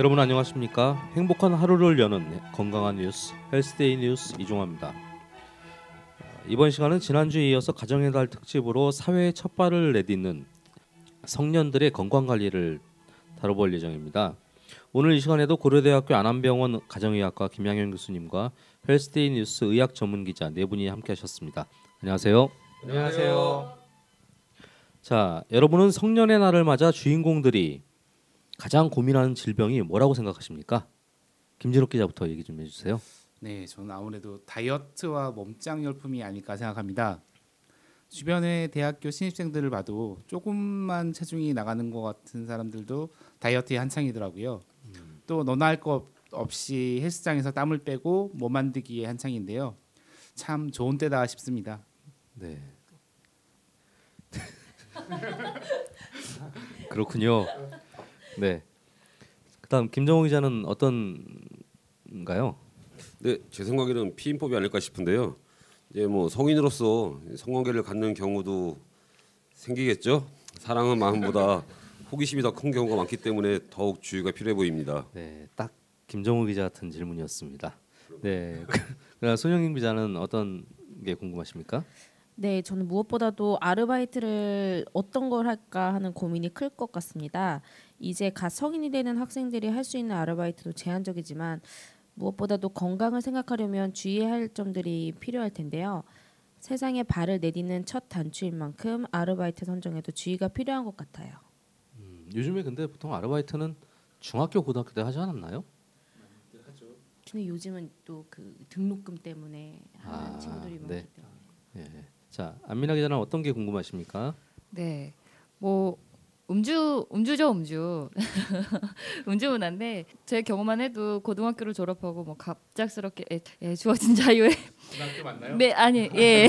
여러분 안녕하십니까? 행복한 하루를 여는 건강한 뉴스 헬스데이 뉴스 이종화입니다. 이번 시간은 지난주에 이어서 가정의 달 특집으로 사회의 첫 발을 내딛는 성년들의 건강 관리를 다뤄볼 예정입니다. 오늘 이 시간에도 고려대학교 안암병원 가정의학과 김양현 교수님과 헬스데이 뉴스 의학 전문 기자 네 분이 함께하셨습니다. 안녕하세요. 안녕하세요. 자, 여러분은 성년의 날을 맞아 주인공들이 가장 고민하는 질병이 뭐라고 생각하십니까? 김진욱 기자부터 얘기 좀 해주세요. 네, 저는 아무래도 다이어트와 몸짱 열품이 아닐까 생각합니다. 주변의 대학교 신입생들을 봐도 조금만 체중이 나가는 것 같은 사람들도 다이어트에 한창이더라고요. 또 너나 할 것 없이 헬스장에서 땀을 빼고 몸 만들기에 한창인데요. 참 좋은 때다 싶습니다. 네. 그렇군요. 네. 그다음 김정호 기자는 어떤가요? 네, 제 생각에는 피임법이 아닐까 싶은데요. 이제 뭐 성인으로서 성관계를 갖는 경우도 생기겠죠. 사랑은 마음보다 호기심이 더 큰 경우가 많기 때문에 더욱 주의가 필요해 보입니다. 네, 딱 김정호 기자 같은 질문이었습니다. 네. 그럼 손영임 기자는 어떤 게 궁금하십니까? 네, 저는 무엇보다도 아르바이트를 어떤 걸 할까 하는 고민이 클 것 같습니다. 이제 갓 성인이 되는 학생들이 할 수 있는 아르바이트도 제한적이지만 무엇보다도 건강을 생각하려면 주의해야 할 점들이 필요할 텐데요. 세상에 발을 내딛는 첫 단추인 만큼 아르바이트 선정에도 주의가 필요한 것 같아요. 음, 요즘에 근데 보통 아르바이트는 중학교 고등학교 때 하지 않았나요? 근데 요즘은 또 그 등록금 때문에 하는 아, 친구들이 많기 네. 때문에. 예. 자, 안민아 기자는 어떤 게 궁금하십니까? 네. 뭐 음주 음주죠 음주 음주 문화인데 제 경우만 해도 고등학교를 졸업하고 뭐 갑작스럽게 애, 애 주어진 자유에 고등학교 맞나요? 네 아니 예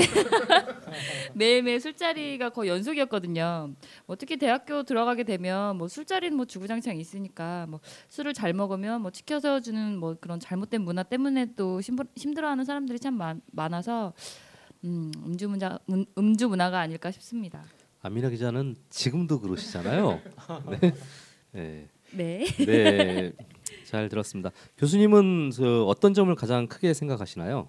매일매일 술자리가 거의 연속이었거든요. 뭐 특히 대학교 들어가게 되면 뭐 술자리는 뭐 주구장창 있으니까 뭐 술을 잘 먹으면 뭐 치켜서 주는 뭐 그런 잘못된 문화 때문에 또 힘들- 힘들어하는 사람들이 참 많, 많아서 음, 음주 문화 음, 음주 문화가 아닐까 싶습니다. 안민아 기자는 지금도 그러시잖아요. 네. 네. 네. 네. 잘 들었습니다. 교수님은 저 어떤 점을 가장 크게 생각하시나요?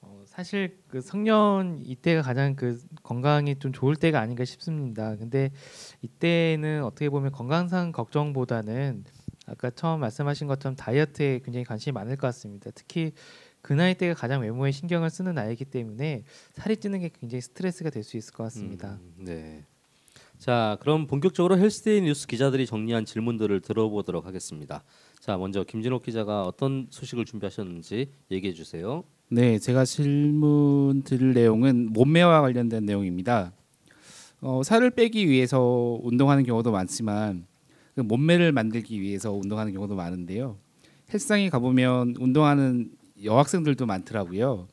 어, 사실 그 성년 이때가 가장 그 건강이 좀 좋을 때가 아닌가 싶습니다. 근데 이때는 어떻게 보면 건강상 걱정보다는 아까 처음 말씀하신 것처럼 다이어트에 굉장히 관심이 많을 것 같습니다. 특히 그 나이 때가 가장 외모에 신경을 쓰는 나이기 때문에 살이 찌는 게 굉장히 스트레스가 될 수 있을 것 같습니다. 음, 네. 자, 그럼 본격적으로 헬스데이 뉴스 기자들이 정리한 질문들을 들어보도록 하겠습니다. 자, 먼저 김진옥 기자가 어떤 소식을 준비하셨는지 얘기해 주세요. 네, 제가 질문 드릴 내용은 몸매와 관련된 내용입니다. 어, 살을 빼기 위해서 운동하는 경우도 많지만 그 몸매를 만들기 위해서 운동하는 경우도 많은데요. 헬스장에 가보면 운동하는 여학생들도 많더라고요.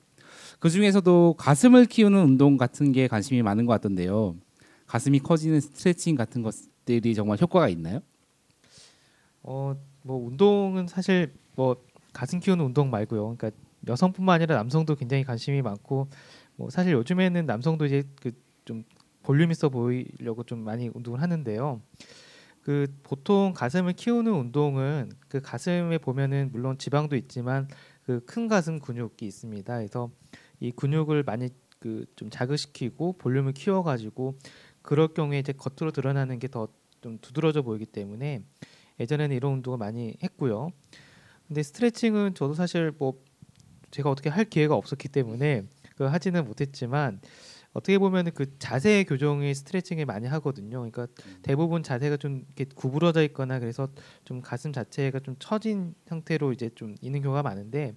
그 중에서도 가슴을 키우는 운동 같은 게 관심이 많은 것 같던데요. 가슴이 커지는 스트레칭 같은 것들이 정말 효과가 있나요? 어, 뭐 운동은 사실 뭐 가슴 키우는 운동 말고요. 그러니까 여성뿐만 아니라 남성도 굉장히 관심이 많고 뭐 사실 요즘에는 남성도 이제 그 좀 볼륨 있어 보이려고 좀 많이 운동을 하는데요. 그 보통 가슴을 키우는 운동은 그 가슴에 보면은 물론 지방도 있지만 그 큰 가슴 근육이 있습니다. 그래서 이 근육을 많이 그 좀 자극시키고 볼륨을 키워가지고 그럴 경우에 이제 겉으로 드러나는 게 더 좀 두드러져 보이기 때문에 예전에는 이런 운동을 많이 했고요. 근데 스트레칭은 저도 사실 뭐 제가 어떻게 할 기회가 없었기 때문에 그 하지는 못했지만 어떻게 보면은 그 자세 교정의 스트레칭을 많이 하거든요. 그러니까 대부분 자세가 좀 이렇게 구부러져 있거나 그래서 좀 가슴 자체가 좀 처진 형태로 이제 좀 있는 경우가 많은데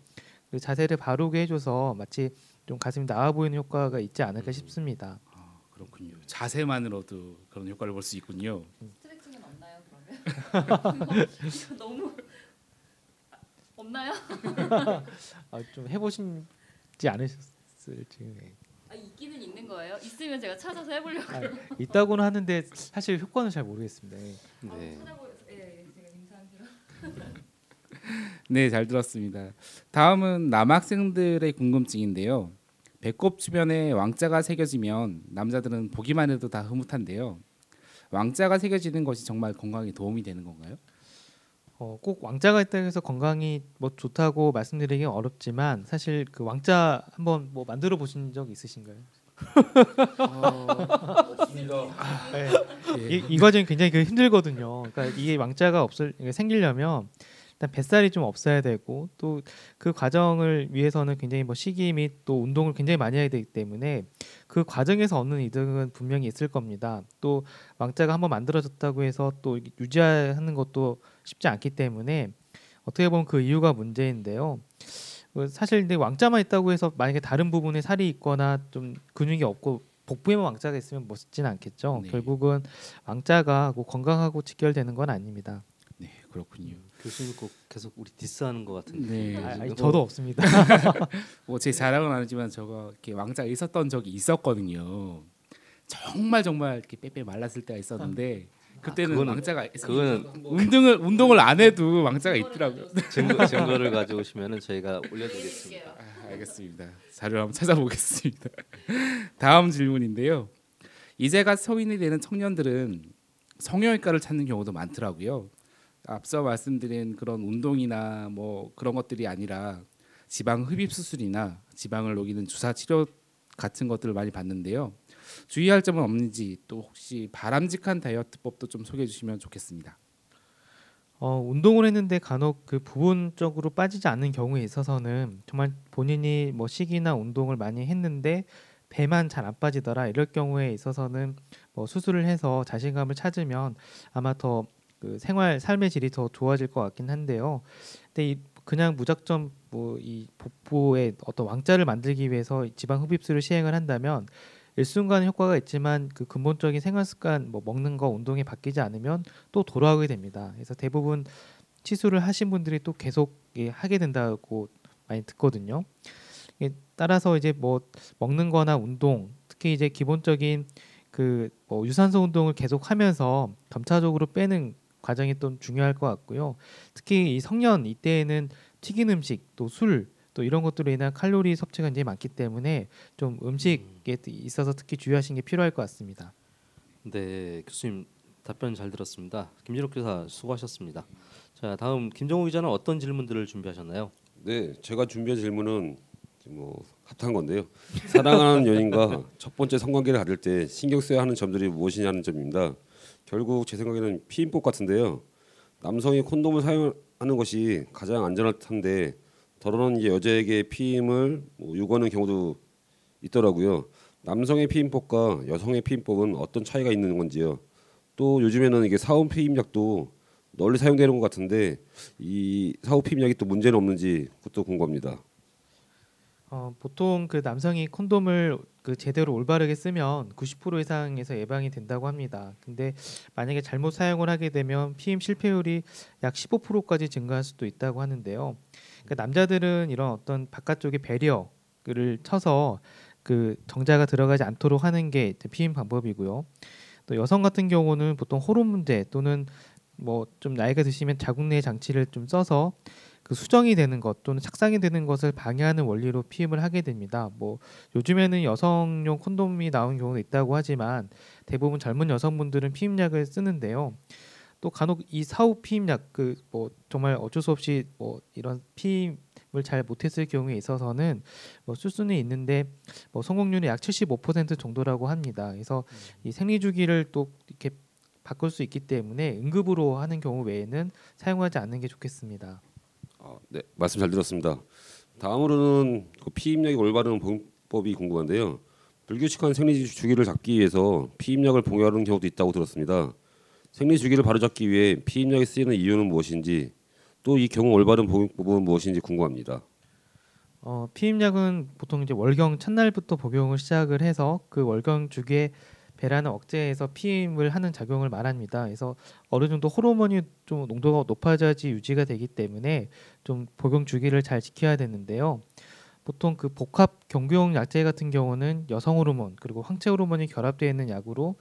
그 자세를 바르게 해줘서 마치 좀 가슴이 나와 보이는 효과가 있지 않을까 싶습니다. 아, 그렇군요. 자세만으로도 그런 효과를 볼 수 있군요. 스트레칭은 없나요 그러면? 너무 아, 없나요? 아, 좀 해보신지 않으셨을지. 네. 아, 있기는 있는 거예요? 있으면 제가 찾아서 해보려고. 아, 있다고는 하는데 사실 효과는 잘 모르겠습니다. 예. 네. 찾아보. 예, 제가 임상실험. 네, 잘 들었습니다. 다음은 남학생들의 궁금증인데요. 배꼽 주변에 왕자가 새겨지면 남자들은 보기만 해도 다 흐뭇한데요. 왕자가 새겨지는 것이 정말 건강에 도움이 되는 건가요? 어, 꼭 왕자가 있다고 해서 건강이 뭐 좋다고 말씀드리기 어렵지만 사실 그 왕자 한번 뭐 만들어 보신 적 있으신가요? 네. 예. 이, 이 과정이 굉장히 그 힘들거든요. 그러니까 이게 왕자가 없을 생기려면 일단 뱃살이 좀 없어야 되고 또 그 과정을 위해서는 굉장히 뭐 식이 및 또 운동을 굉장히 많이 해야 되기 때문에 그 과정에서 얻는 이득은 분명히 있을 겁니다. 또 왕자가 한번 만들어졌다고 해서 또 유지하는 것도 쉽지 않기 때문에 어떻게 보면 그 이유가 문제인데요. 그 사실 근데 왕자만 있다고 해서 만약에 다른 부분에 살이 있거나 좀 근육이 없고 복부에만 왕자가 있으면 멋있지는 않겠죠. 네. 결국은 왕자가 뭐 건강하고 직결되는 건 아닙니다. 네, 그렇군요. 교수님 꼭 계속 우리 디스하는 것 같은데. 네. 아, 아니, 이거 저도 없습니다. 뭐 제 자랑은 아니지만 저가 이렇게 왕자가 있었던 적이 있었거든요. 정말 정말 이렇게 빼빼 말랐을 때가 있었는데 그때는 그거는- 왕자가 그거는 운동을 운동을 안 해도 왕자가 있더라고요. 증거 증거를 가져오시면은 저희가 올려드리겠습니다. 아, 알겠습니다. 자료 한번 찾아보겠습니다. 다음 질문인데요. 이제가 성인이 되는 청년들은 성형외과를 찾는 경우도 많더라고요. 앞서 말씀드린 그런 운동이나 뭐 그런 것들이 아니라 지방 흡입 수술이나 지방을 녹이는 주사 치료 같은 것들을 많이 받는데요. 주의할 점은 없는지 또 혹시 바람직한 다이어트법도 좀 소개해 주시면 좋겠습니다. 어, 운동을 했는데 간혹 그 부분적으로 빠지지 않는 경우에 있어서는 정말 본인이 뭐 식이나 운동을 많이 했는데 배만 잘 안 빠지더라 이럴 경우에 있어서는 뭐 수술을 해서 자신감을 찾으면 아마 더 그 생활 삶의 질이 더 좋아질 것 같긴 한데요. 근데 이 그냥 무작정 뭐 이 복부에 어떤 왕자를 만들기 위해서 지방 흡입술을 시행을 한다면 일순간 효과가 있지만 그 근본적인 생활 습관 뭐 먹는 거 운동이 바뀌지 않으면 또 돌아오게 됩니다. 그래서 대부분 치수를 하신 분들이 또 계속 예, 하게 된다고 많이 듣거든요. 예, 따라서 이제 뭐 먹는 거나 운동, 특히 이제 기본적인 그 뭐 유산소 운동을 계속 하면서 점차적으로 빼는 과정이 또 중요할 것 같고요. 특히 이 성년 이때에는 튀긴 음식, 또 술, 또 이런 것들로 인한 칼로리 섭취가 굉장히 많기 때문에 좀 음식에 있어서 특히 주의하시는 게 필요할 것 같습니다. 네, 교수님 답변 잘 들었습니다. 김진욱 교사 수고하셨습니다. 자, 다음 김정우 기자는 어떤 질문들을 준비하셨나요? 네, 제가 준비한 질문은 뭐 핫한 건데요. 사랑하는 연인과 첫 번째 성관계를 가질 때 신경 써야 하는 점들이 무엇이냐는 점입니다. 결국 제 생각에는 피임법 같은데요. 남성이 콘돔을 사용하는 것이 가장 안전할 텐데 더러는 이제 여자에게 피임을 뭐 요구하는 경우도 있더라고요. 남성의 피임법과 여성의 피임법은 어떤 차이가 있는 건지요. 또 요즘에는 이게 사후 피임약도 널리 사용되는 것 같은데 이 사후 피임약이 또 문제는 없는지 그것도 궁금합니다. 어, 보통 그 남성이 콘돔을 그 제대로 올바르게 쓰면 90% 이상에서 예방이 된다고 합니다. 근데 만약에 잘못 사용을 하게 되면 피임 실패율이 약 15%까지 증가할 수도 있다고 하는데요. 그 남자들은 이런 어떤 바깥쪽에 배리어를 쳐서 그 정자가 들어가지 않도록 하는 게 피임 방법이고요. 또 여성 같은 경우는 보통 호르몬 문제 또는 뭐 좀 나이가 드시면 자궁 내 장치를 좀 써서 그 수정이 되는 것 또는 착상이 되는 것을 방해하는 원리로 피임을 하게 됩니다. 뭐 요즘에는 여성용 콘돔이 나온 경우도 있다고 하지만 대부분 젊은 여성분들은 피임약을 쓰는데요. 또 간혹 이 사후 피임약 그 뭐 정말 어쩔 수 없이 뭐 이런 피임을 잘 못했을 경우에 있어서는 뭐 쓸 수는 있는데 뭐 성공률이 약 75% 정도라고 합니다. 그래서 이 생리 주기를 또 이렇게 바꿀 수 있기 때문에 응급으로 하는 경우 외에는 사용하지 않는 게 좋겠습니다. 아, 네, 말씀 잘 들었습니다. 다음으로는 그 피임약의 올바른 방법이 궁금한데요. 불규칙한 생리 주기를 잡기 위해서 피임약을 복용하는 경우도 있다고 들었습니다. 생리 주기를 바로잡기 위해 피임약이 쓰이는 이유는 무엇인지 또 이 경우 올바른 복용법은 무엇인지 궁금합니다. 어, 피임약은 보통 이제 월경 첫날부터 복용을 시작을 해서 그 월경 주기에 배란을 억제해서 피임을 하는 작용을 말합니다. 그래서 어느 정도 호르몬이 좀 농도가 높아져야지 유지가 되기 때문에 좀 복용 주기를 잘 지켜야 되는데요. 보통 그 복합 경구용 약제 같은 경우는 여성 호르몬 그리고 황체 호르몬이 결합되어 있는 약으로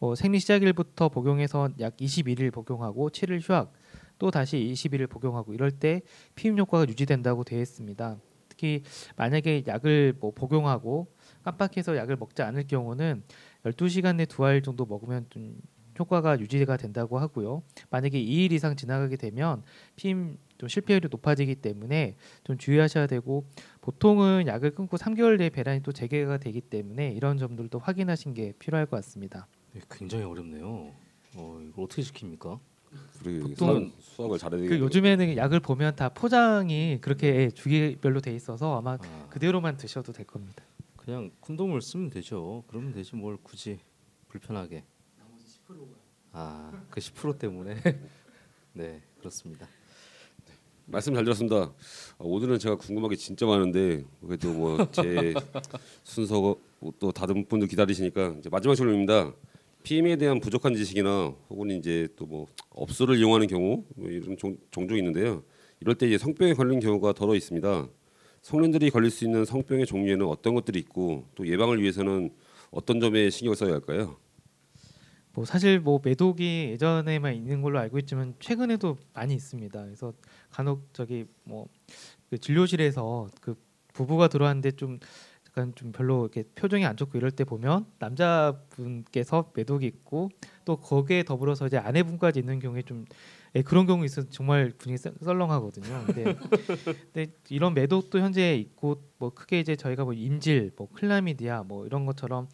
어, 생리 시작일부터 복용해서 약 21일 복용하고 7일 휴학 또 다시 21일 복용하고 이럴 때 피임 효과가 유지된다고 되어 있습니다. 특히 만약에 약을 뭐 복용하고 깜빡해서 약을 먹지 않을 경우는 12시간 내 두 알 정도 먹으면 좀 효과가 유지가 된다고 하고요. 만약에 2일 이상 지나가게 되면 피임 좀 실패율이 높아지기 때문에 좀 주의하셔야 되고 보통은 약을 끊고 3개월 내에 배란이 또 재개가 되기 때문에 이런 점들도 확인하신 게 필요할 것 같습니다. 네, 굉장히 어렵네요. 어, 이걸 어떻게 지킵니까? 우리 보통은 수학, 수학을 잘해야 그. 요즘에는 약을 보면 다 포장이 그렇게 주기별로 돼 있어서 아마 아, 그대로만 드셔도 될 겁니다. 그냥 콘돔을 쓰면 되죠. 그러면 되지 뭘 굳이 불편하게. 아, 그 10% 때문에. 네, 그렇습니다. 말씀 잘 들었습니다. 아, 오늘은 제가 궁금한 게 진짜 많은데 그래도 뭐 제 순서 또 다른 분들 기다리시니까 이제 마지막 질문입니다. PM에 대한 부족한 지식이나 혹은 이제 또 뭐 업소를 이용하는 경우 뭐 이런 종, 종종 있는데요. 이럴 때 이제 성병에 걸린 경우가 더러 있습니다. 성인들이 걸릴 수 있는 성병의 종류에는 어떤 것들이 있고 또 예방을 위해서는 어떤 점에 신경을 써야 할까요? 뭐 사실 뭐 매독이 예전에만 있는 걸로 알고 있지만 최근에도 많이 있습니다. 그래서 간혹 저기 뭐 그 진료실에서 그 부부가 들어왔는데 좀 약간 좀 별로 이렇게 표정이 안 좋고 이럴 때 보면 남자분께서 매독이 있고 또 거기에 더불어서 이제 아내분까지 있는 경우에 좀 예, 그런 경우 있어서 정말 분위기 썰- 썰렁하거든요. 근데, 근데 이런 매독도 현재 있고 뭐 크게 이제 저희가 뭐 인질, 뭐 클라미디아 뭐 이런 것처럼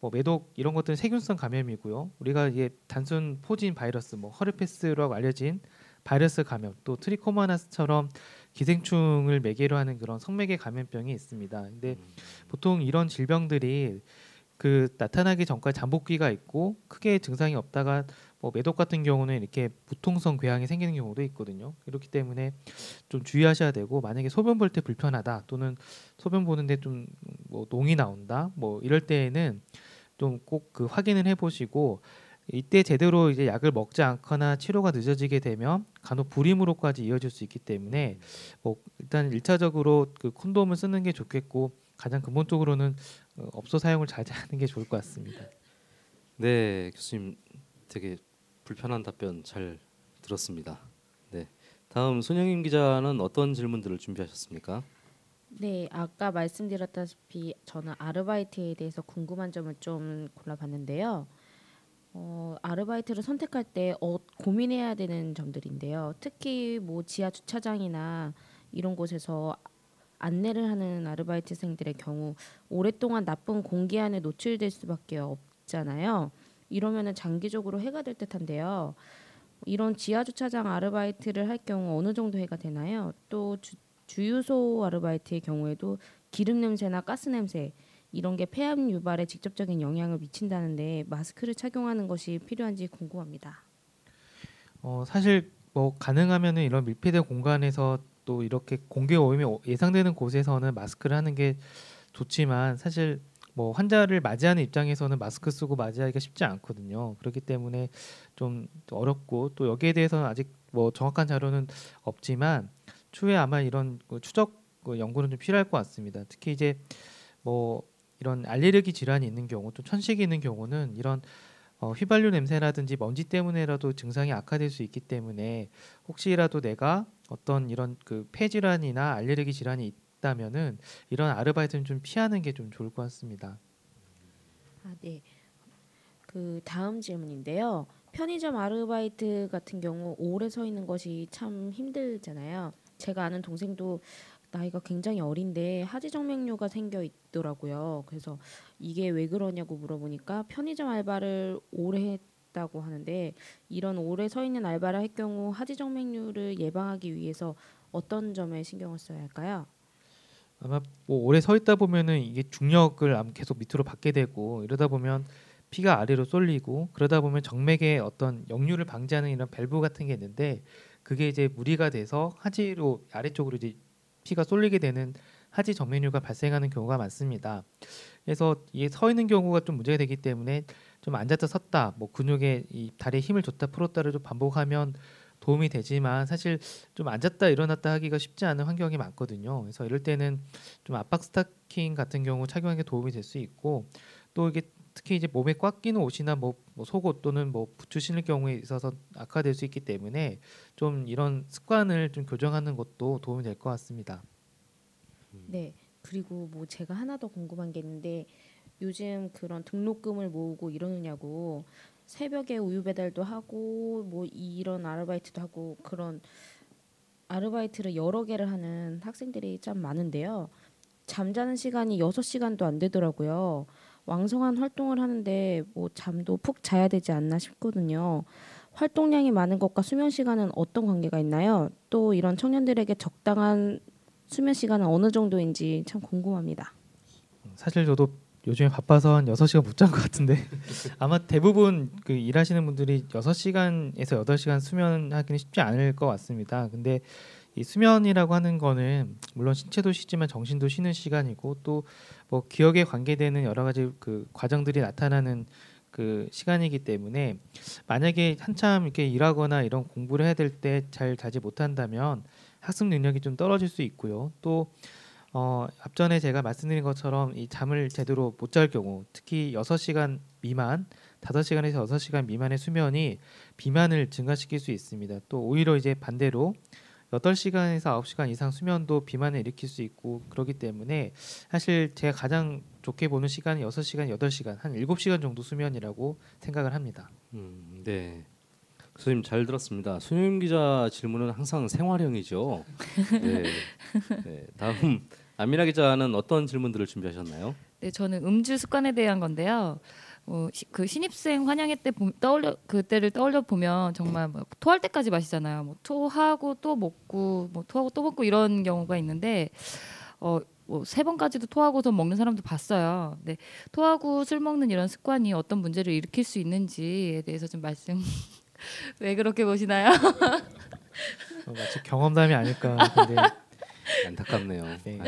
뭐 매독 이런 것들은 세균성 감염이고요. 우리가 이게 단순 포진 바이러스, 뭐 허르페스라고 알려진 바이러스 감염, 또 트리코모나스처럼 기생충을 매개로 하는 그런 성매개 감염병이 있습니다. 근데 보통 이런 질병들이 그 나타나기 전까지 잠복기가 있고 크게 증상이 없다가 뭐 매독 같은 경우는 이렇게 무통성 궤양이 생기는 경우도 있거든요. 그렇기 때문에 좀 주의하셔야 되고 만약에 소변 볼 때 불편하다 또는 소변 보는데 좀 뭐 농이 나온다 뭐 이럴 때에는 좀 꼭 그 확인을 해보시고 이때 제대로 이제 약을 먹지 않거나 치료가 늦어지게 되면 간혹 불임으로까지 이어질 수 있기 때문에 뭐 일단 일차적으로 그 콘돔을 쓰는 게 좋겠고 가장 근본적으로는 어, 업소 사용을 자제하는 게 좋을 것 같습니다. 네, 교수님 되게 불편한 답변 잘 들었습니다. 네. 다음 손영임 기자는 어떤 질문들을 준비하셨습니까? 네, 아까 말씀드렸다시피 저는 아르바이트에 대해서 궁금한 점을 좀 골라봤는데요. 어, 아르바이트를 선택할 때 어, 고민해야 되는 점들인데요. 특히 뭐 지하 주차장이나 이런 곳에서 안내를 하는 아르바이트생들의 경우 오랫동안 나쁜 공기 안에 노출될 수밖에 없잖아요. 이러면은 장기적으로 해가 될 듯한데요. 이런 지하 주차장 아르바이트를 할 경우 어느 정도 해가 되나요? 또 주, 주유소 아르바이트의 경우에도 기름 냄새나 가스 냄새 이런 게 폐암 유발에 직접적인 영향을 미친다는데 마스크를 착용하는 것이 필요한지 궁금합니다. 어, 사실 뭐 가능하면은 이런 밀폐된 공간에서 또 이렇게 공기 오염이 오- 예상되는 곳에서는 마스크를 하는 게 좋지만 사실 뭐 환자를 맞이하는 입장에서는 마스크 쓰고 맞이하기가 쉽지 않거든요. 그렇기 때문에 좀 어렵고 또 여기에 대해서는 아직 뭐 정확한 자료는 없지만 추후에 아마 이런 그 추적 그 연구는 좀 필요할 것 같습니다. 특히 이제 뭐 이런 알레르기 질환이 있는 경우 또 천식이 있는 경우는 이런 어, 휘발유 냄새라든지 먼지 때문에라도 증상이 악화될 수 있기 때문에 혹시라도 내가 어떤 이런 그 폐질환이나 알레르기 질환이 있다면은 이런 아르바이트는 좀 피하는 게 좀 좋을 것 같습니다. 아, 네. 그 다음 질문인데요. 편의점 아르바이트 같은 경우 오래 서 있는 것이 참 힘들잖아요. 제가 아는 동생도 나이가 굉장히 어린데 하지정맥류가 생겨 있더라고요. 그래서 이게 왜 그러냐고 물어보니까 편의점 알바를 오래 했다고 하는데 이런 오래 서 있는 알바를 할 경우 하지정맥류를 예방하기 위해서 어떤 점에 신경을 써야 할까요? 아마 뭐 오래 서 있다 보면은 이게 중력을 계속 밑으로 받게 되고 이러다 보면 피가 아래로 쏠리고 그러다 보면 정맥에 어떤 역류를 방지하는 이런 밸브 같은 게 있는데 그게 이제 무리가 돼서 하지로 아래쪽으로 이제 피가 쏠리게 되는 하지 정맥류가 발생하는 경우가 많습니다. 그래서 이게 서 있는 경우가 좀 문제가 되기 때문에 좀 앉았다 섰다 뭐 근육에 이 다리에 힘을 줬다 풀었다를 좀 반복하면 도움이 되지만 사실 좀 앉았다 일어났다 하기가 쉽지 않은 환경이 많거든요. 그래서 이럴 때는 좀 압박 스타킹 같은 경우 착용하는 게 도움이 될 수 있고 또 이게 특히 이제 몸에 꽉 끼는 옷이나 뭐, 뭐 속옷 또는 뭐 부츠 신을 경우에 있어서 악화될 수 있기 때문에 좀 이런 습관을 좀 교정하는 것도 도움이 될 것 같습니다. 네. 그리고 뭐 제가 하나 더 궁금한 게 있는데 요즘 그런 등록금을 모으고 이러느냐고 새벽에 우유 배달도 하고 뭐 이런 아르바이트도 하고 그런 아르바이트를 여러 개를 하는 학생들이 참 많은데요. 잠자는 시간이 6시간도 안 되더라고요. 왕성한 활동을 하는데 뭐 잠도 푹 자야 되지 않나 싶거든요. 활동량이 많은 것과 수면 시간은 어떤 관계가 있나요? 또 이런 청년들에게 적당한 수면 시간은 어느 정도인지 참 궁금합니다. 사실 저도 요즘에 바빠서 한 6시간 못 잔 것 같은데 아마 대부분 그 일하시는 분들이 6시간에서 8시간 수면하기는 쉽지 않을 것 같습니다. 근데 이 수면이라고 하는 거는 물론 신체도 쉬지만 정신도 쉬는 시간이고 또 뭐 기억에 관계되는 여러 가지 그 과정들이 나타나는 그 시간이기 때문에 만약에 한참 이렇게 일하거나 이런 공부를 해야 될 때 잘 자지 못한다면 학습 능력이 좀 떨어질 수 있고요. 또 어, 앞전에 제가 말씀드린 것처럼 이 잠을 제대로 못 잘 경우 특히 6시간 미만, 5시간에서 6시간 미만의 수면이 비만을 증가시킬 수 있습니다. 또 오히려 이제 반대로 8시간에서 9시간 이상 수면도 비만을 일으킬 수 있고 그렇기 때문에 사실 제가 가장 좋게 보는 시간이 6시간, 8시간, 한 7시간 정도 수면이라고 생각을 합니다. 음, 네. 교수님 잘 들었습니다. 손님 기자 질문은 항상 생활형이죠. 네. 네. 다음 안미라 기자는 어떤 질문들을 준비하셨나요? 네, 저는 음주 습관에 대한 건데요. 어, 시, 그 신입생 환영회 때 보, 떠올려 그때를 떠올려 보면 정말 뭐 토할 때까지 마시잖아요. 뭐 토하고 또 먹고 뭐 토하고 또 먹고 이런 경우가 있는데 어. 뭐 세 번까지도 토하고서 먹는 사람도 봤어요. 네, 토하고 술 먹는 이런 습관이 어떤 문제를 일으킬 수 있는지에 대해서 좀 말씀. 왜 그렇게 보시나요? 어, 마치 경험담이 아닐까. 근데 안타깝네요. 네.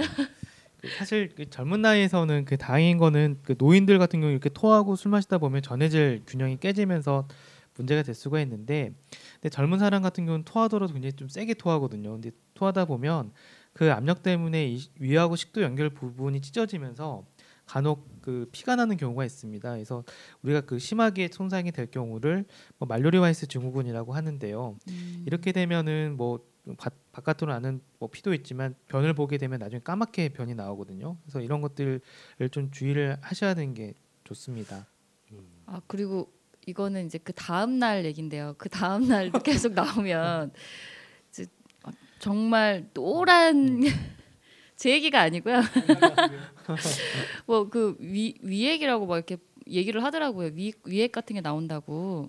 사실 그 젊은 나이에서는 그 다행인 거는 그 노인들 같은 경우 이렇게 토하고 술 마시다 보면 전해질 균형이 깨지면서 문제가 될 수가 있는데 근데 젊은 사람 같은 경우는 토하더라도 굉장히 좀 세게 토하거든요. 근데 토하다 보면 그 압력 때문에 이 위하고 식도 연결 부분이 찢어지면서 간혹 그 피가 나는 경우가 있습니다. 그래서 우리가 그 심하게 손상이 될 경우를 뭐 말로리와이스 증후군이라고 하는데요. 음. 이렇게 되면은 뭐 바, 바깥으로 나는 뭐 피도 있지만 변을 보게 되면 나중에 까맣게 변이 나오거든요. 그래서 이런 것들을 좀 주의를 하셔야 되는 게 좋습니다. 아 그리고 이거는 이제 그 다음 날 얘긴데요. 그 다음 날도 계속 나오면 정말 노란 제 얘기가 아니고요. 뭐 그 위 위액이라고 막 이렇게 얘기를 하더라고요. 위 위액 같은 게 나온다고.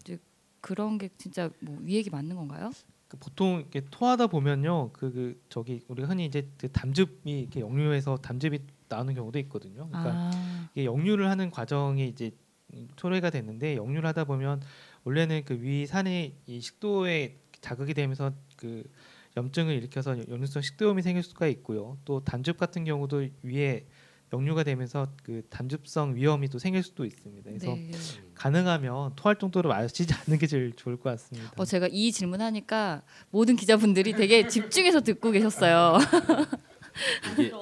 이제 그런 게 진짜 뭐 위액이 맞는 건가요? 그 보통 이렇게 토하다 보면요, 그, 그 저기 우리가 흔히 이제 그 담즙이 이렇게 역류해서 담즙이 나오는 경우도 있거든요. 그러니까 아, 이게 역류를 하는 과정이 이제 초래가 됐는데 역류를 하다 보면 원래는 그 위산이 이 식도에 자극이 되면서 그 염증을 일으켜서 역류성 식도염이 생길 수가 있고요. 또 담즙 같은 경우도 위에 역류가 되면서 그 담즙성 위험이 또 생길 수도 있습니다. 그래서 네. 가능하면 토할 정도로 마시지 않는 게 제일 좋을 것 같습니다. 어 제가 이 질문하니까 모든 기자분들이 되게 집중해서 듣고 계셨어요. 이게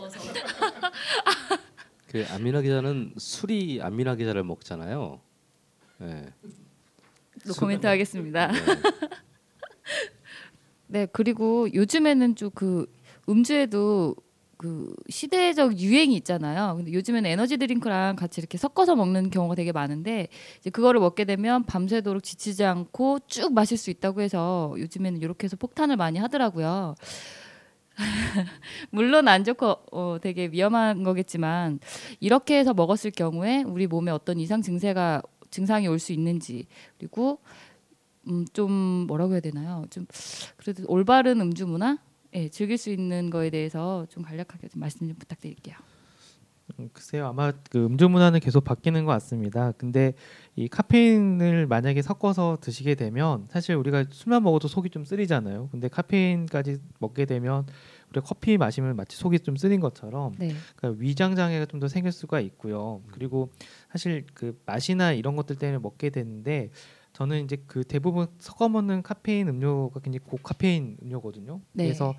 그 안미라 기자는 술이 안미라 기자를 먹잖아요. 네. 또 코멘트 하겠습니다. 네. 네 그리고 요즘에는 좀 그 음주에도 그 시대적 유행이 있잖아요. 근데 요즘에는 에너지 드링크랑 같이 이렇게 섞어서 먹는 경우가 되게 많은데 이제 그거를 먹게 되면 밤새도록 지치지 않고 쭉 마실 수 있다고 해서 요즘에는 이렇게 해서 폭탄을 많이 하더라고요. 물론 안 좋고 어, 되게 위험한 거겠지만 이렇게 해서 먹었을 경우에 우리 몸에 어떤 이상 증세가 증상이 올 수 있는지 그리고 음, 좀 뭐라고 해야 되나요? 좀 그래도 올바른 음주 문화, 예, 즐길 수 있는 거에 대해서 좀 간략하게 좀 말씀 좀 부탁드릴게요. 음, 글쎄요 아마 그 음주 문화는 계속 바뀌는 것 같습니다. 근데 이 카페인을 만약에 섞어서 드시게 되면 사실 우리가 술만 먹어도 속이 좀 쓰리잖아요. 근데 카페인까지 먹게 되면 우리가 커피 마시면 마치 속이 좀 쓰린 것처럼 네, 그러니까 위장 장애가 좀 더 생길 수가 있고요. 그리고 사실 그 맛이나 이런 것들 때문에 먹게 되는데 저는 이제 그 대부분 섞어 먹는 카페인 음료가 굉장히 고카페인 음료거든요. 네. 그래서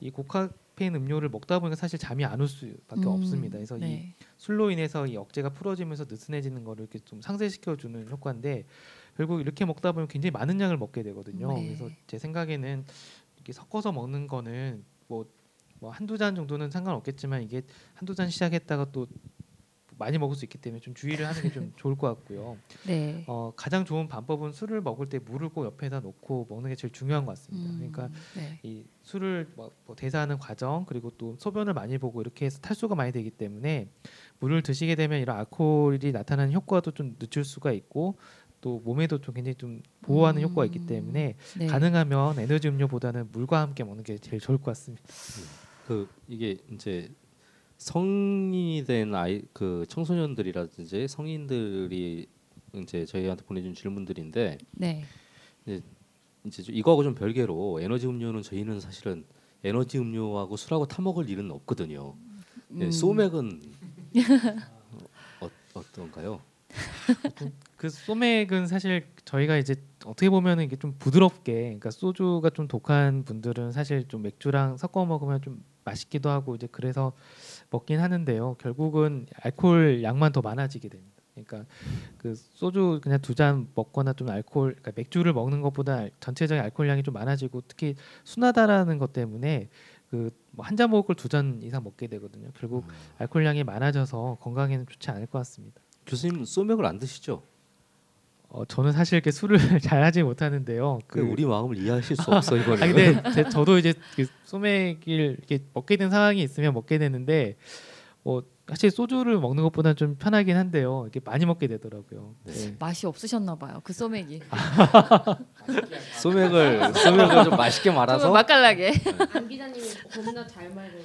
이 고카페인 음료를 먹다 보니까 사실 잠이 안 올 수밖에 음, 없습니다. 그래서 이 네. 술로 인해서 이 억제가 풀어지면서 느슨해지는 거를 이렇게 좀 상쇄시켜 주는 효과인데 결국 이렇게 먹다 보면 굉장히 많은 양을 먹게 되거든요. 네. 그래서 제 생각에는 이렇게 섞어서 먹는 거는 뭐, 뭐 한두 잔 정도는 상관없겠지만 이게 한두 잔 시작했다가 또 많이 먹을 수 있기 때문에 좀 주의를 하는 게 좀 좋을 것 같고요. 네. 어, 가장 좋은 방법은 술을 먹을 때 물을 꼭 옆에다 놓고 먹는 게 제일 중요한 것 같습니다. 음, 그러니까 네. 이 술을 뭐, 뭐 대사하는 과정 그리고 또 소변을 많이 보고 이렇게 해서 탈수가 많이 되기 때문에 물을 드시게 되면 이런 알코올이 나타나는 효과도 좀 늦출 수가 있고 또 몸에도 좀 굉장히 좀 보호하는 음, 효과가 있기 때문에 네. 가능하면 에너지 음료보다는 물과 함께 먹는 게 제일 좋을 것 같습니다. 그 이게 이제 성인이 된 아이 그 청소년들이라든지 성인들이 이제 저희한테 보내준 질문들인데 네. 이제 좀 이거하고 좀 별개로 에너지 음료는 저희는 사실은 에너지 음료하고 술하고 타 먹을 일은 없거든요. 네, 음. 소맥은 어, 어떤가요? 그 소맥은 사실 저희가 이제 어떻게 보면 이게 좀 부드럽게 그러니까 소주가 좀 독한 분들은 사실 좀 맥주랑 섞어 먹으면 좀 맛있기도 하고 이제 그래서 먹긴 하는데요. 결국은 알코올 양만 더 많아지게 됩니다. 그러니까 그 소주 그냥 두 잔 먹거나 좀 알코올 그러니까 맥주를 먹는 것보다 전체적인 알코올 양이 좀 많아지고 특히 순하다라는 것 때문에 그뭐한잔 먹을 걸 두 잔 이상 먹게 되거든요. 결국 알코올 양이 많아져서 건강에는 좋지 않을 것 같습니다. 교수님 소맥을 안 드시죠? 어, 저는 사실 이렇게 술을 잘 하지 못하는데요. 그 우리 마음을 이해하실 수 없어 이거는. 아 근데 제, 저도 이제 그 소맥을 이렇게 먹게 된 상황이 있으면 먹게 되는데 뭐 사실 소주를 먹는 것보다 좀 편하긴 한데요. 이렇게 많이 먹게 되더라고요. 네. 맛이 없으셨나 봐요. 그 소맥이. 소맥을 소맥을 좀 맛있게 말아서 맛깔나게. 안 기자님이 겁나 잘 말고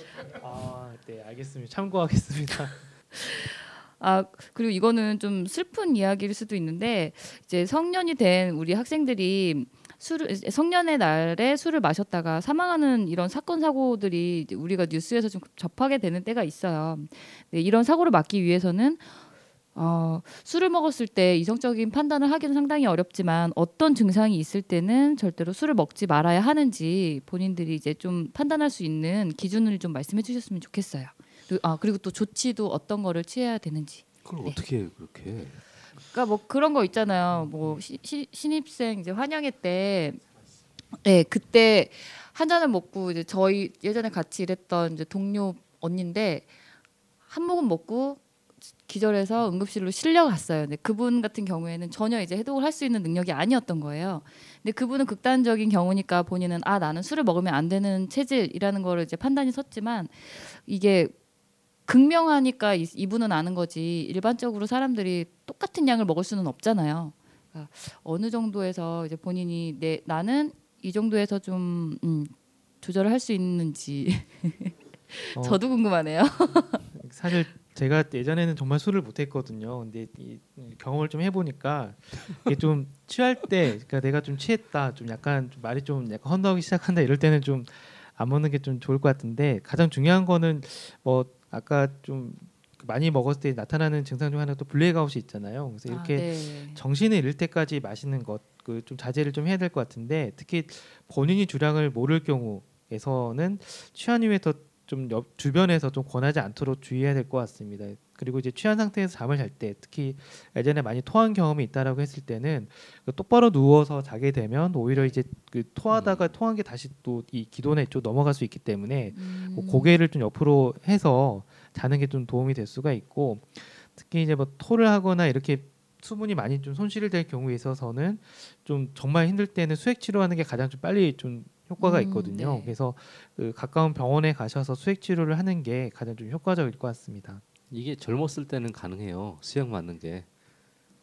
아, 네, 알겠습니다. 참고하겠습니다. 아 그리고 이거는 좀 슬픈 이야기일 수도 있는데 이제 성년이 된 우리 학생들이 술을 성년의 날에 술을 마셨다가 사망하는 이런 사건 사고들이 우리가 뉴스에서 좀 접하게 되는 때가 있어요. 네, 이런 사고를 막기 위해서는 어, 술을 먹었을 때 이성적인 판단을 하기는 상당히 어렵지만 어떤 증상이 있을 때는 절대로 술을 먹지 말아야 하는지 본인들이 이제 좀 판단할 수 있는 기준을 좀 말씀해 주셨으면 좋겠어요. 그리고, 아 그리고 또 조치도 어떤 거를 취해야 되는지. 그걸 네. 어떻게 해, 그렇게? 그러니까 뭐 그런 거 있잖아요. 뭐 시, 시, 신입생 이제 환영회 때, 네 그때 한 잔을 먹고 이제 저희 예전에 같이 일했던 이제 동료 언니인데 한 모금 먹고 기절해서 응급실로 실려갔어요. 근데 그분 같은 경우에는 전혀 이제 해독을 할 수 있는 능력이 아니었던 거예요. 근데 그분은 극단적인 경우니까 본인은 아 나는 술을 먹으면 안 되는 체질이라는 거를 이제 판단이 섰지만 이게 극명하니까 이, 이분은 아는 거지 일반적으로 사람들이 똑같은 양을 먹을 수는 없잖아요. 그러니까 어느 정도에서 이제 본인이 내 나는 이 정도에서 좀 음, 조절을 할 수 있는지 어, 저도 궁금하네요. 사실 제가 예전에는 정말 술을 못했거든요. 근데 이 경험을 좀 해보니까 이게 좀 취할 때, 그러니까 내가 좀 취했다, 좀 약간 좀 말이 좀 약간 헌나오기 시작한다 이럴 때는 좀 안 먹는 게 좀 좋을 것 같은데 가장 중요한 거는 뭐 아까 좀 많이 먹었을 때 나타나는 증상 중 하나 또 블랙아웃이 있잖아요. 그래서 이렇게 아, 네. 정신을 잃을 때까지 마시는 것, 그 좀 자제를 좀 해야 될 것 같은데 특히 본인이 주량을 모를 경우에서는 취한 이후에 더 좀 주변에서 좀 권하지 않도록 주의해야 될 것 같습니다. 그리고 이제 취한 상태에서 잠을 잘 때 특히 예전에 많이 토한 경험이 있다라고 했을 때는 그 똑바로 누워서 자게 되면 오히려 이제 그 토하다가 토한 게 다시 또 이 기도내 쪽 넘어갈 수 있기 때문에 음. 뭐 고개를 좀 옆으로 해서 자는 게 좀 도움이 될 수가 있고 특히 이제 뭐 토를 하거나 이렇게 수분이 많이 좀 손실이 될 경우에 있어서는 좀 정말 힘들 때는 수액 치료하는 게 가장 좀 빨리 좀 효과가 음, 있거든요. 네. 그래서 그 가까운 병원에 가셔서 수액 치료를 하는 게 가장 좀 효과적일 것 같습니다. 이게 젊었을 때는 가능해요. 수액 맞는 게.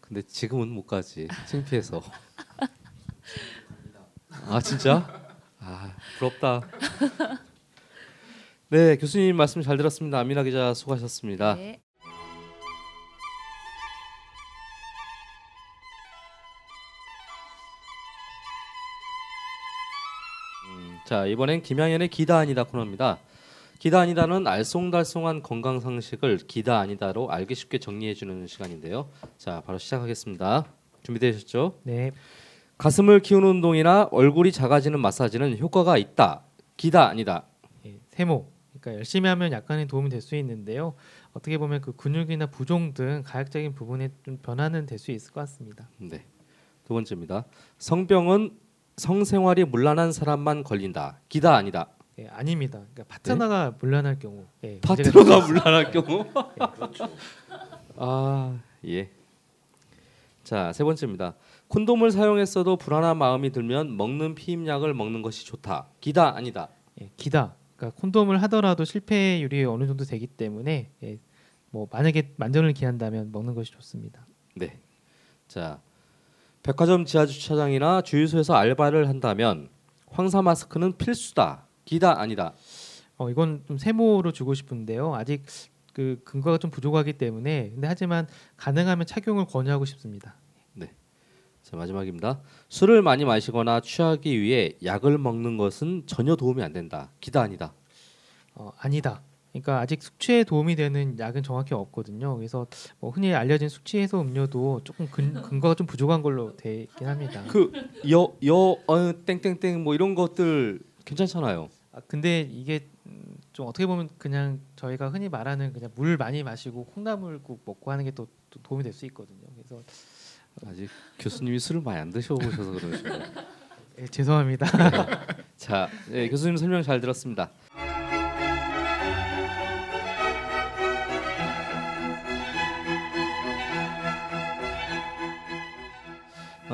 근데 지금은 못 가지. 창피해서. 아 진짜? 아 부럽다. 네 교수님 말씀 잘 들었습니다. 아미나 기자 수고하셨습니다. 네. 자 이번엔 김양현의 기다 아니다 코너입니다. 기다 아니다는 알쏭달쏭한 건강 상식을 기다 아니다로 알기 쉽게 정리해 주는 시간인데요. 자 바로 시작하겠습니다. 준비되셨죠? 네. 가슴을 키우는 운동이나 얼굴이 작아지는 마사지는 효과가 있다. 기다 아니다. 예, 세모. 그러니까 열심히 하면 약간의 도움이 될 수 있는데요. 어떻게 보면 그 근육이나 부종 등 가역적인 부분에 좀 변화는 될 수 있을 것 같습니다. 네. 두 번째입니다. 성병은 성생활이 문란한 사람만 걸린다. 기다 아니다. 예, 아닙니다. 그러니까 파트너가 물란할 경우, 예, 파트너가 문란할 경우. 아 예. 자 세 번째입니다. 콘돔을 사용했어도 불안한 마음이 들면 먹는 피임약을 먹는 것이 좋다. 기다 아니다. 예, 기다. 그러니까 콘돔을 하더라도 실패율이 어느 정도 되기 때문에 예, 뭐 만약에 만전을 기한다면 먹는 것이 좋습니다. 네. 자 백화점 지하 주차장이나 주유소에서 알바를 한다면 황사 마스크는 필수다. 기다 아니다. 어, 이건 좀 세모로 주고 싶은데요. 아직 그 근거가 좀 부족하기 때문에 근데 하지만 가능하면 착용을 권유하고 싶습니다. 자 마지막입니다. 술을 많이 마시거나 취하기 위해 약을 먹는 것은 전혀 도움이 안 된다. 기다 아니다. 어, 아니다. 그러니까 아직 숙취에 도움이 되는 약은 정확히 없거든요. 그래서 뭐 흔히 알려진 숙취 해소 음료도 조금 근, 근거가 좀 부족한 걸로 되긴 합니다. 그여여 어, 땡땡땡 뭐 이런 것들 괜찮잖아요. 아, 근데 이게 음, 좀 어떻게 보면 그냥 저희가 흔히 말하는 그냥 물 많이 마시고 콩나물국 먹고 하는 게 또 도움이 될 수 있거든요. 그래서 아직 교수님이 술을 많이 안 드셔보셔서 그러시고. 예, 죄송합니다. 자, 예, 교수님 설명 잘 들었습니다.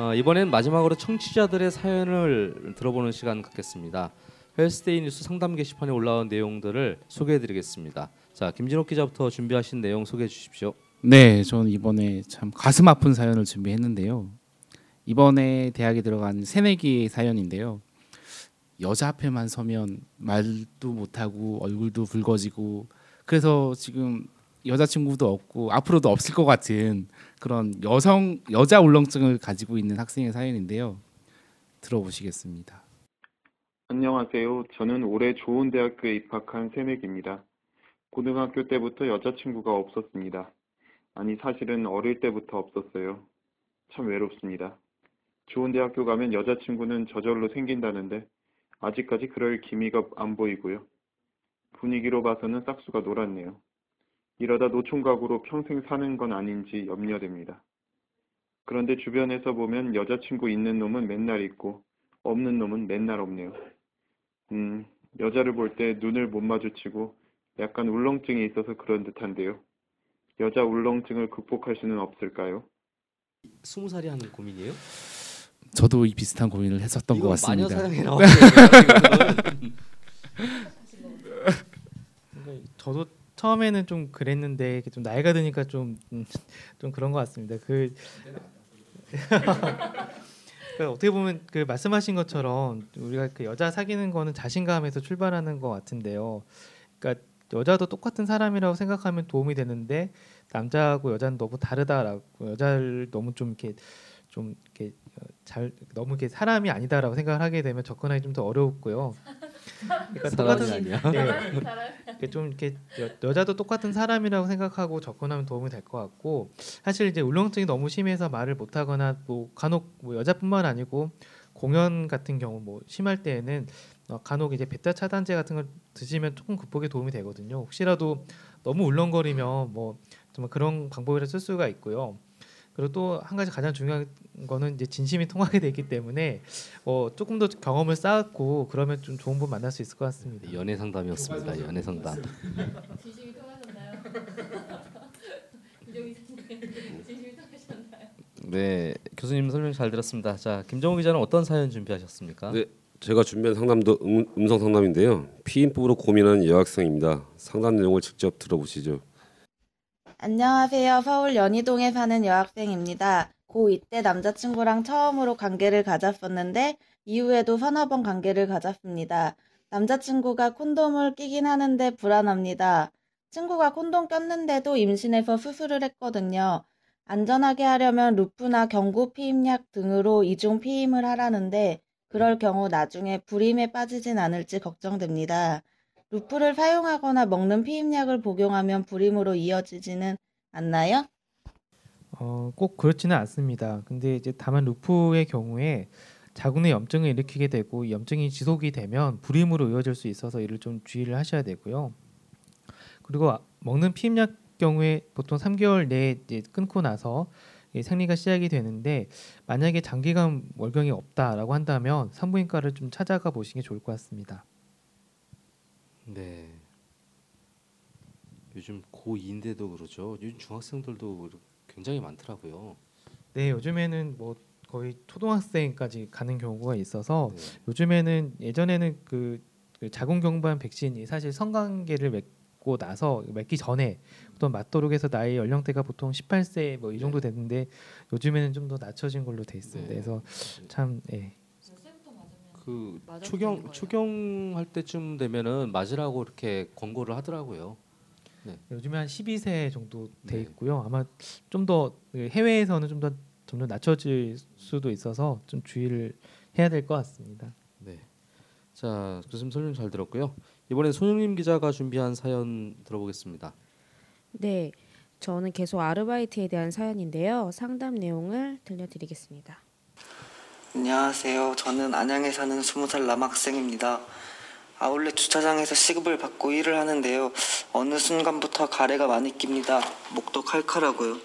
어, 이번엔 마지막으로 청취자들의 사연을 들어보는 시간 갖겠습니다. 헬스데이 뉴스 상담 게시판에 올라온 내용들을 소개해드리겠습니다. 자, 김진욱 기자부터 준비하신 내용 소개해 주십시오. 네, 저는 이번에 참 가슴 아픈 사연을 준비했는데요. 이번에 대학에 들어간 새내기의 사연인데요. 여자 앞에만 서면 말도 못하고 얼굴도 붉어지고 그래서 지금 여자친구도 없고 앞으로도 없을 것 같은 그런 여성 여자 울렁증을 가지고 있는 학생의 사연인데요. 들어보시겠습니다. 안녕하세요. 저는 올해 좋은 대학교에 입학한 새내기입니다. 고등학교 때부터 여자친구가 없었습니다. 아니, 사실은 어릴 때부터 없었어요. 참 외롭습니다. 좋은 대학교 가면 여자친구는 저절로 생긴다는데, 아직까지 그럴 기미가 안 보이고요. 분위기로 봐서는 싹수가 놀았네요. 이러다 노총각으로 평생 사는 건 아닌지 염려됩니다. 그런데 주변에서 보면 여자친구 있는 놈은 맨날 있고, 없는 놈은 맨날 없네요. 음, 여자를 볼 때 눈을 못 마주치고 약간 울렁증이 있어서 그런 듯한데요. 여자 울렁증을 극복할 수는 없을까요? 스무 살이 하는 고민이에요? 저도 이 비슷한 고민을 했었던 것 같습니다. 마녀 나오는 그러니까 저도 처음에는 좀 그랬는데 이게 좀 나이가 드니까 좀좀 그런 것 같습니다. 그 그러니까 어떻게 보면 그 말씀하신 것처럼 우리가 그 여자 사귀는 거는 자신감에서 출발하는 것 같은데요. 그러니까 여자도 똑같은 사람이라고 생각하면 도움이 되는데 남자하고 여자는 너무 다르다라고 여자를 너무 좀 이렇게 좀 이렇게 어, 잘 너무 이렇게 사람이 아니다라고 생각을 하게 되면 접근하기 좀 더 어렵고요. 그러니까 사람이 아니야. 네. 이렇게 좀 이렇게 여, 여자도 똑같은 사람이라고 생각하고 접근하면 도움이 될 것 같고 사실 이제 울렁증이 너무 심해서 말을 못하거나 뭐 간혹 뭐 여자뿐만 아니고 공연 같은 경우 뭐 심할 때에는 어, 간혹 이제 베타 차단제 같은 걸 드시면 조금 극복에 도움이 되거든요. 혹시라도 너무 울렁거리면 뭐 정말 그런 방법이라 쓸 수가 있고요. 그리고 또 한 가지 가장 중요한 거는 이제 진심이 통하게 되기 때문에 어, 조금 더 경험을 쌓고 그러면 좀 좋은 분 만날 수 있을 것 같습니다. 연애 상담이었습니다. 연애 상담. 진심이 통하셨나요? 진심이 통하셨나요? 네, 교수님 설명 잘 들었습니다. 자, 김정우 기자는 어떤 사연 준비하셨습니까? 네, 제가 준비한 상담도 음, 음성 상담인데요. 피임법으로 고민하는 여학생입니다. 상담 내용을 직접 들어보시죠. 안녕하세요. 서울 연희동에 사는 여학생입니다. 고2 때 남자친구랑 처음으로 관계를 가졌었는데 이후에도 서너 번 관계를 가졌습니다. 남자친구가 콘돔을 끼긴 하는데 불안합니다. 친구가 콘돔 꼈는데도 임신해서 수술을 했거든요. 안전하게 하려면 루프나 경구 피임약 등으로 이중 피임을 하라는데 그럴 경우 나중에 불임에 빠지진 않을지 걱정됩니다. 루프를 사용하거나 먹는 피임약을 복용하면 불임으로 이어지지는 않나요? 어, 꼭 그렇지는 않습니다. 근데 이제 다만 루프의 경우에 자궁내 염증을 일으키게 되고 이 염증이 지속이 되면 불임으로 이어질 수 있어서 이를 좀 주의를 하셔야 되고요. 그리고 아- 먹는 피임약 경우에 보통 3개월 내에 이제 끊고 나서 이 생리가 시작이 되는데 만약에 장기간 월경이 없다라고 한다면 산부인과를 좀 찾아가 보시는 게 좋을 것 같습니다. 네. 요즘 고2인데도 그러죠. 요즘 중학생들도 굉장히 많더라고요. 네, 요즘에는 뭐 거의 초등학생까지 가는 경우가 있어서 네. 요즘에는 예전에는 그, 그 자궁경부암 백신이 사실 성관계를 맺고 나서 맺기 전에 어떤 맞도록 해서 나이 연령대가 보통 18세 뭐 이 정도 됐는데 요즘에는 좀 더 낮춰진 걸로 돼 있습니다. 네. 그래서 참 예. 그 추경? 추경할 때쯤 되면은 맞으라고 이렇게 권고를 하더라고요. 요즘에 한 12세 정도 돼 네. 있고요. 아마 좀 더 해외에서는 좀 더 점점 낮춰질 수도 있어서 좀 주의를 해야 될 것 같습니다. 네. 자, 교수님 설명 잘 들었고요. 이번에 손영림 기자가 준비한 사연 들어보겠습니다. 네, 저는 계속 아르바이트에 대한 사연인데요. 상담 내용을 들려드리겠습니다. 안녕하세요. 저는 안양에 사는 20살 남학생입니다. 아울렛 주차장에서 시급을 받고 일을 하는데요. 어느 순간부터 가래가 많이 낍니다. 목도 칼칼하고요.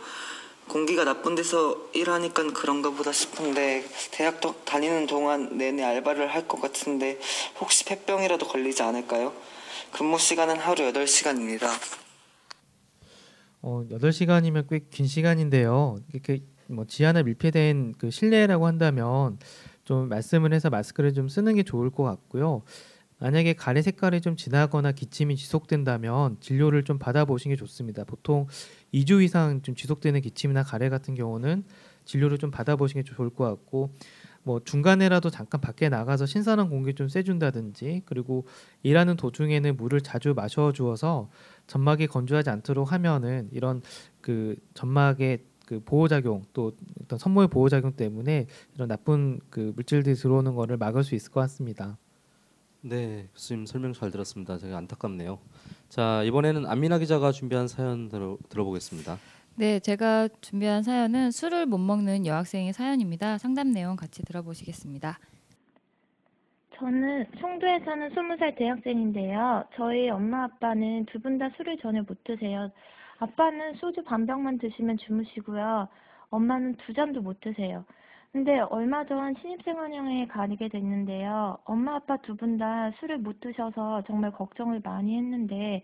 공기가 나쁜 데서 일하니까 그런가 보다 싶은데 대학 도- 다니는 동안 내내 알바를 할 것 같은데 혹시 폐병이라도 걸리지 않을까요? 근무 시간은 하루 8시간입니다. 어, 8시간이면 꽤 긴 시간인데요. 이렇게 뭐 지하나 밀폐된 그 실내라고 한다면 좀 말씀을 해서 마스크를 좀 쓰는 게 좋을 것 같고요. 만약에 가래 색깔이 좀 진하거나 기침이 지속된다면 진료를 좀 받아보시는 게 좋습니다. 보통 2주 이상 좀 지속되는 기침이나 가래 같은 경우는 진료를 좀 받아보시는 게 좋을 것 같고 뭐 중간에라도 잠깐 밖에 나가서 신선한 공기 좀 쐬준다든지 그리고 일하는 도중에는 물을 자주 마셔 주어서 점막이 건조하지 않도록 하면은 이런 그 점막의 그 보호 작용 또 어떤 선모의 보호 작용 때문에 이런 나쁜 그 물질들이 들어오는 거를 막을 수 있을 것 같습니다. 네, 교수님 설명 잘 들었습니다. 되게 안타깝네요. 자, 이번에는 안민아 기자가 준비한 사연 들어, 들어보겠습니다. 네, 제가 준비한 사연은 술을 못 먹는 여학생의 사연입니다. 상담 내용 같이 들어보시겠습니다. 저는 송도에 사는 20살 대학생인데요. 저희 엄마 아빠는 두 분 다 술을 전혀 못 드세요. 아빠는 소주 반 병만 드시면 주무시고요. 엄마는 두 잔도 못 드세요. 근데 얼마 전 신입생활형에 가게 됐는데요. 엄마 아빠 두 분 다 술을 못 드셔서 정말 걱정을 많이 했는데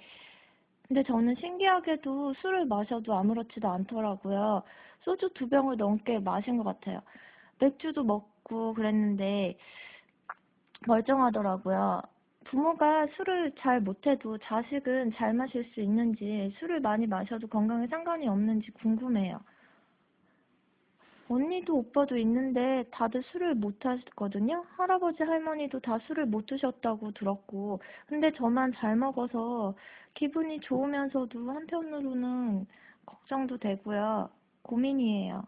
근데 저는 신기하게도 술을 마셔도 아무렇지도 않더라고요. 소주 두 병을 넘게 마신 것 같아요. 맥주도 먹고 그랬는데 멀쩡하더라고요. 부모가 술을 잘 못해도 자식은 잘 마실 수 있는지 술을 많이 마셔도 건강에 상관이 없는지 궁금해요. 언니도 오빠도 있는데 다들 술을 못 하거든요. 할아버지 할머니도 다 술을 못 드셨다고 들었고 근데 저만 잘 먹어서 기분이 좋으면서도 한편으로는 걱정도 되고요. 고민이에요.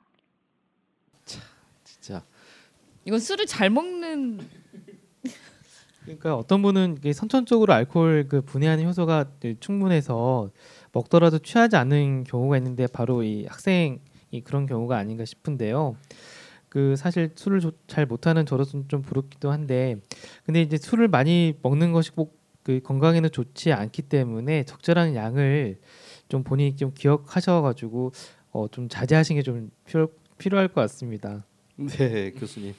진짜 이건 술을 잘 먹는 그러니까 어떤 분은 선천적으로 알코올 그 분해하는 효소가 그 충분해서 먹더라도 취하지 않는 경우가 있는데 바로 이 학생이 그런 경우가 아닌가 싶은데요. 그 사실 술을 조- 잘 못하는 저로서는 좀 부럽기도 한데 근데 이제 술을 많이 먹는 것이 꼭 그 건강에는 좋지 않기 때문에 적절한 양을 좀 본인이 좀 기억하셔가지고 어 좀 자제하시는 게 좀 필요, 필요할 것 같습니다. 네, 교수님.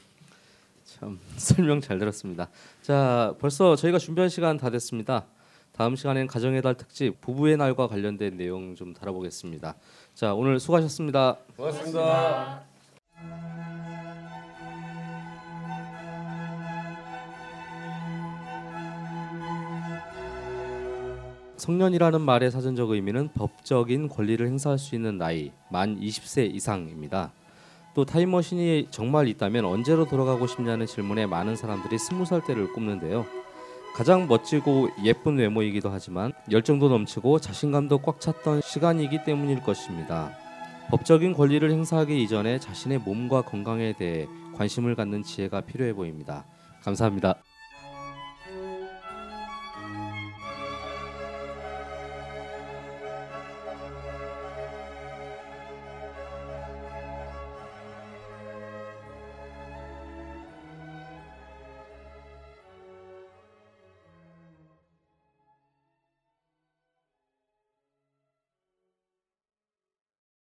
참 설명 잘 들었습니다. 자, 벌써 저희가 준비한 시간 다 됐습니다. 다음 시간엔 가정의 달 특집 부부의 날과 관련된 내용 좀 다뤄보겠습니다. 자, 오늘 수고하셨습니다. 고맙습니다. 성년이라는 말의 사전적 의미는 법적인 권리를 행사할 수 있는 나이 만 20세 이상입니다. 또 타임머신이 정말 있다면 언제로 돌아가고 싶냐는 질문에 많은 사람들이 스무 살 때를 꼽는데요. 가장 멋지고 예쁜 외모이기도 하지만 열정도 넘치고 자신감도 꽉 찼던 시간이기 때문일 것입니다. 법적인 권리를 행사하기 이전에 자신의 몸과 건강에 대해 관심을 갖는 지혜가 필요해 보입니다. 감사합니다.